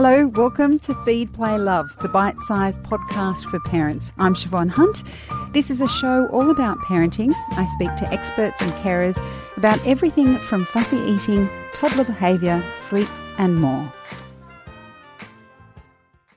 Hello, welcome to Feed, Play, Love, the bite sized podcast for parents. I'm Shevonne Hunt. This is a show all about parenting. I speak to experts and carers about everything from fussy eating, toddler behaviour, sleep, and more.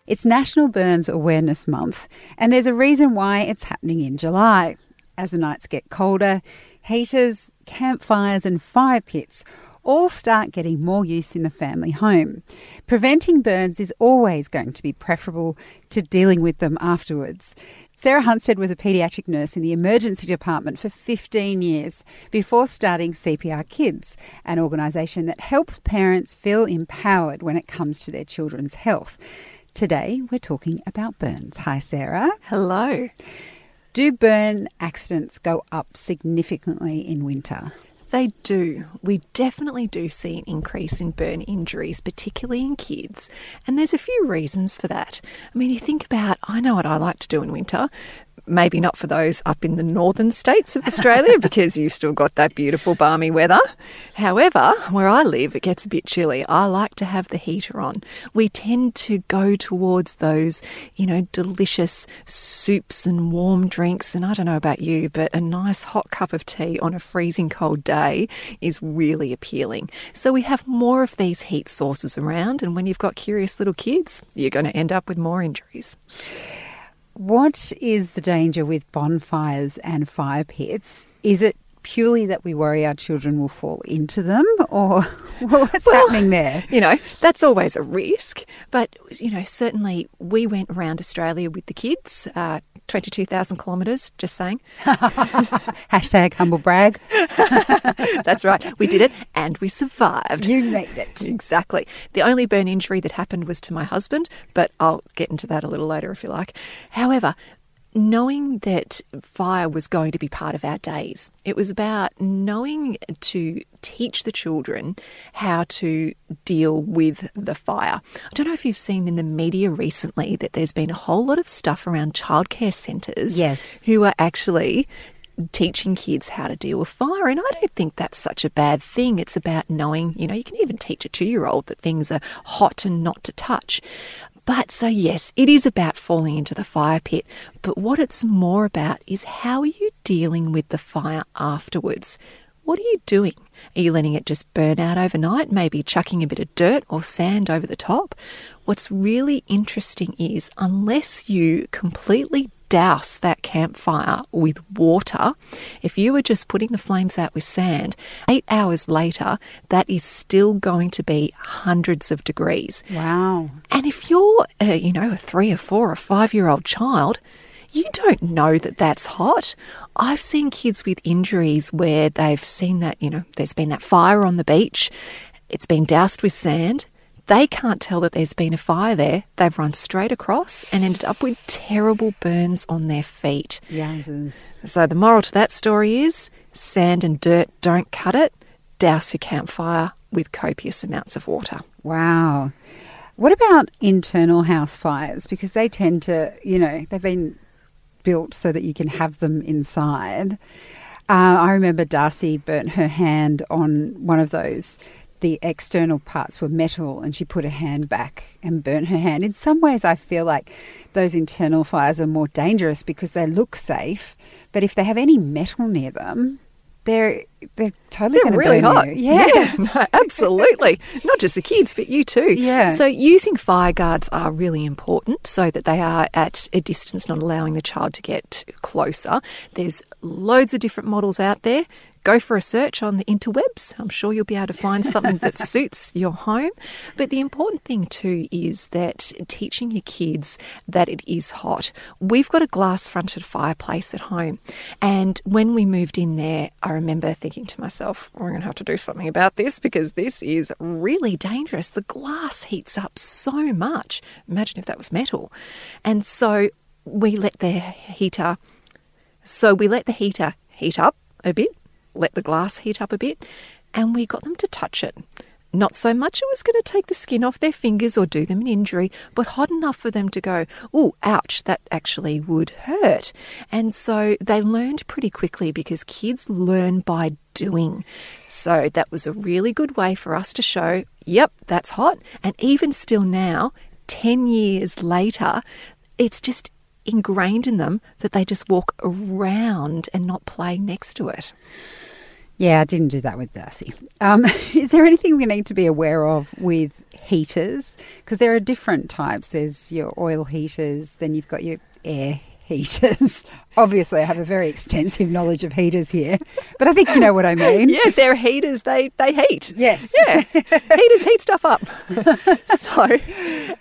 It's National Burns Awareness Month, and there's a reason why it's happening in July. As the nights get colder, heaters, campfires, and fire pits all start getting more use in the family home. Preventing burns is always going to be preferable to dealing with them afterwards. Sarah Hunstead was a paediatric nurse in the emergency department for 15 years before starting CPR Kids, an organisation that helps parents feel empowered when it comes to their children's health. Today, we're talking about burns. Hi, Sarah. Hello. Do burn accidents go up significantly in winter? They do. We definitely do see an increase in burn injuries, particularly in kids. And there's a few reasons for that. I mean, you think about, I know what I like to do in winter maybe not for those up in the northern states of Australia because you've still got that beautiful balmy weather. However, where I live, it gets a bit chilly. I like to have the heater on. We tend to go towards those, you know, delicious soups and warm drinks. And I don't know about you, but a nice hot cup of tea on a freezing cold day is really appealing. So we have more of these heat sources around. And when you've got curious little kids, you're going to end up with more injuries. What is the danger with bonfires and fire pits? Is it purely that we worry our children will fall into them or well, what's well, happening there? You know, that's always a risk. But, you know, certainly we went around Australia with the kids, uh, 22,000 kilometres, just saying. Hashtag humble brag. That's right. We did it and we survived. You made it. Exactly. The only burn injury that happened was to my husband, but I'll get into that a little later if you like. However, knowing that fire was going to be part of our days. It was about knowing to teach the children how to deal with the fire. I don't know if you've seen in the media recently that there's been a whole lot of stuff around childcare centres yes. who are actually teaching kids how to deal with fire. And I don't think that's such a bad thing. It's about knowing, you know, you can even teach a two year old that things are hot and not to touch. But so, yes, it is about falling into the fire pit. But what it's more about is how are you dealing with the fire afterwards? What are you doing? Are you letting it just burn out overnight, maybe chucking a bit of dirt or sand over the top? What's really interesting is unless you completely douse that campfire with water, if you were just putting the flames out with sand, eight hours later, that is still going to be hundreds of degrees. Wow. And if you're, uh, you know, a three or four or five year old child, you don't know that that's hot. I've seen kids with injuries where they've seen that, you know, there's been that fire on the beach, it's been doused with sand, they can't tell that there's been a fire there. They've run straight across and ended up with terrible burns on their feet. Yowzers. So the moral to that story is sand and dirt don't cut it. Douse your campfire with copious amounts of water. Wow. What about internal house fires? Because they tend to, you know, they've been built so that you can have them inside. Uh, I remember Darcy burnt her hand on one of those the external parts were metal and she put her hand back and burnt her hand. In some ways, I feel like those internal fires are more dangerous because they look safe, but if they have any metal near them, they're they're totally they're really hot. You. Yes. Yeah, no, absolutely. Not just the kids, but you too. Yeah. So using fire guards are really important so that they are at a distance, not allowing the child to get closer. There's loads of different models out there go for a search on the interwebs. I'm sure you'll be able to find something that suits your home. But the important thing too is that teaching your kids that it is hot. We've got a glass fronted fireplace at home. And when we moved in there, I remember thinking to myself, we're going to have to do something about this because this is really dangerous. The glass heats up so much. Imagine if that was metal. And so we let the heater so we let the heater heat up a bit let the glass heat up a bit, and we got them to touch it. Not so much it was going to take the skin off their fingers or do them an injury, but hot enough for them to go, oh, ouch, that actually would hurt. And so they learned pretty quickly because kids learn by doing. So that was a really good way for us to show, yep, that's hot. And even still now, 10 years later, it's just ingrained in them that they just walk around and not play next to it. Yeah, I didn't do that with Darcy. Um, is there anything we need to be aware of with heaters? Because there are different types. There's your oil heaters, then you've got your air heaters. Obviously, I have a very extensive knowledge of heaters here, but I think you know what I mean. Yeah, they're heaters. They they heat. Yes. Yeah, heaters heat stuff up. so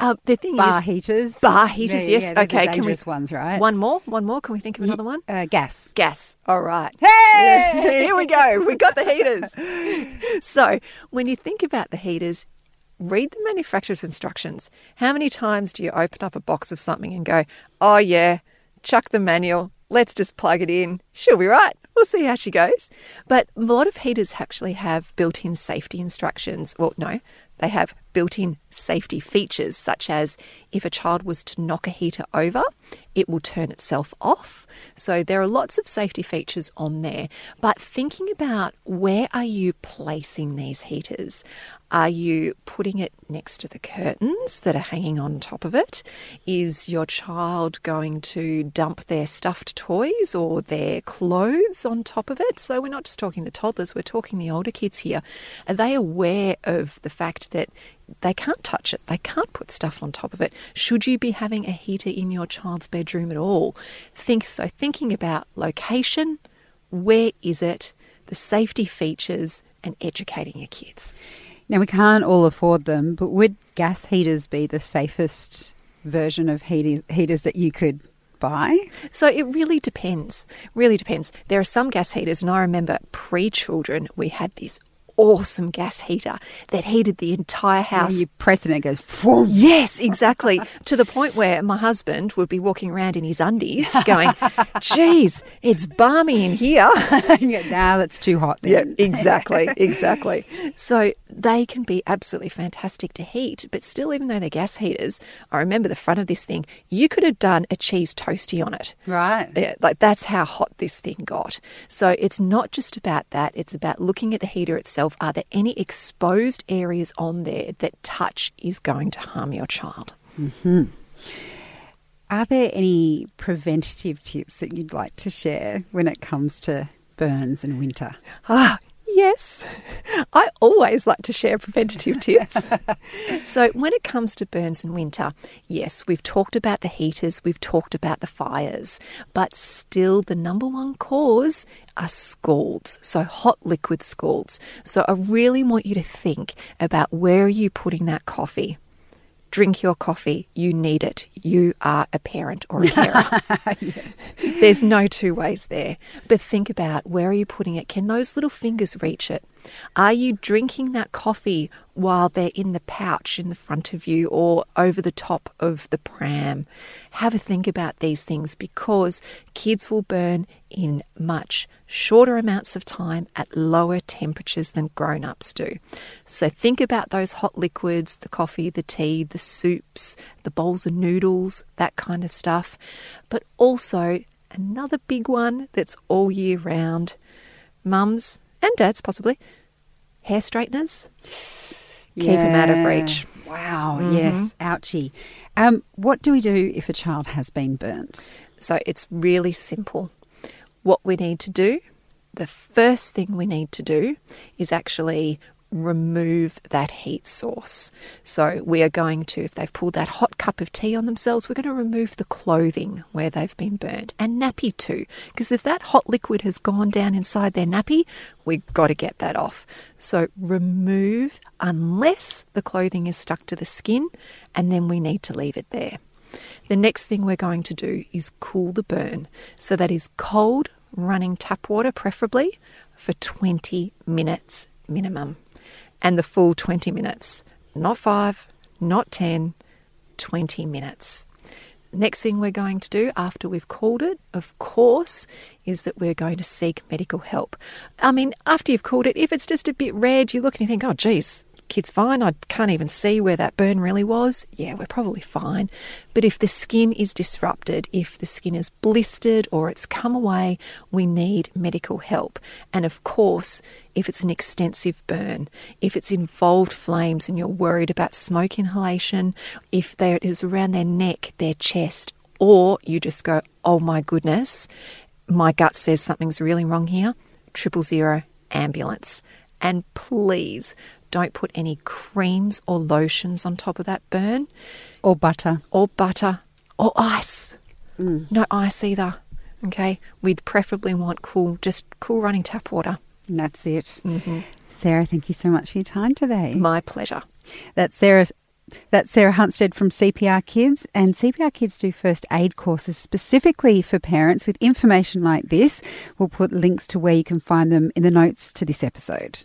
uh, the thing is Bar is, heaters. bar heaters. Yeah, yes. yeah, okay. Can we ones, right? one more? One more? Can we think of another one? Uh, gas. Gas. All right. Hey! Here we go. We got the heaters. So, when you think about the heaters, read the manufacturer's instructions. How many times do you open up a box of something and go, oh, yeah, chuck the manual, let's just plug it in. She'll be right. We'll see how she goes. But a lot of heaters actually have built in safety instructions. Well, no, they have built in safety features, such as if a child was to knock a heater over, it will turn itself off. So there are lots of safety features on there. But thinking about where are you placing these heaters? Are you putting it next to the curtains that are hanging on top of it? Is your child going to dump their stuffed toys or their clothes on top of it? So we're not just talking the toddlers, we're talking the older kids here. Are they aware of the fact that they can't touch it. They can't put stuff on top of it. Should you be having a heater in your child's bedroom at all? Think so thinking about location, where is it, the safety features and educating your kids. Now, we can't all afford them, but would gas heaters be the safest version of heaters, heaters that you could buy? So it really depends. Really depends. There are some gas heaters, and I remember pre children, we had this awesome gas heater that heated the entire house. You press it and it goes, Vroom. Yes, exactly. to the point where my husband would be walking around in his undies going, geez, it's balmy in here. now that's too hot Yeah, exactly, exactly. So they can be absolutely fantastic to heat, but still, even though they're gas heaters, I remember the front of this thing, you could have done a cheese toasty on it. Right. Yeah, like that's how hot this thing got. So it's not just about that, it's about looking at the heater itself. Are there any exposed areas on there that touch is going to harm your child? Are there any preventative tips that you'd like to share when it comes to burns in winter? Ah, yes. I always like to share preventative tips. so, when it comes to burns in winter, yes, we've talked about the heaters, we've talked about the fires, but still the number one cause are scalds. So, hot liquid scalds. So, I really want you to think about where are you putting that coffee? Drink your coffee. You need it. You are a parent or a carer. There's no two ways there. But think about where are you putting it? Can those little fingers reach it? Are you drinking that coffee while they're in the pouch in the front of you or over the top of the pram? Have a think about these things because kids will burn in much shorter amounts of time at lower temperatures than grown ups do. So think about those hot liquids the coffee, the tea, the soups, the bowls of noodles, that kind of stuff. But also, another big one that's all year round mums and dads possibly hair straighteners. Keep them out of reach. Wow, Mm-hmm. yes, ouchie. Um, what do we do if a child has been burnt? So it's really simple. What we need to do, the first thing we need to do is actually remove that heat source. So we are going to, if they've pulled that hot cup of tea on themselves, we're going to remove the clothing where they've been burnt and nappy too. Because if that hot liquid has gone down inside their nappy, we've got to get that off. So remove unless the clothing is stuck to the skin, and then we need to leave it there. The next thing we're going to do is cool the burn. So that is cold running tap water, preferably for 20 minutes minimum. And the full 20 minutes, not five, not 10, 20 minutes. Next thing we're going to do after we've called it, of course, is that we're going to seek medical help. I mean, after you've called it, if it's just a bit red, you look and you think, oh, geez, kid's fine. I can't even see where that burn really was. Yeah, we're probably fine. But if the skin is disrupted, if the skin is blistered or it's come away, we need medical help. And of course, if it's an extensive burn, if it's involved flames and you're worried about smoke inhalation, if there is around their neck, their chest, or you just go, oh my goodness, my gut says something's really wrong here, triple zero ambulance. And please don't put any creams or lotions on top of that burn, Or butter. or butter, or ice. Mm. No ice either. Okay, we'd preferably want cool, just cool running tap water. And that's it. Mm-hmm. Sarah, thank you so much for your time today. My pleasure. That's Sarah. That's Sarah Hunstead from CPR Kids, and CPR Kids do first aid courses specifically for parents with information like this. We'll put links to where you can find them in the notes to this episode.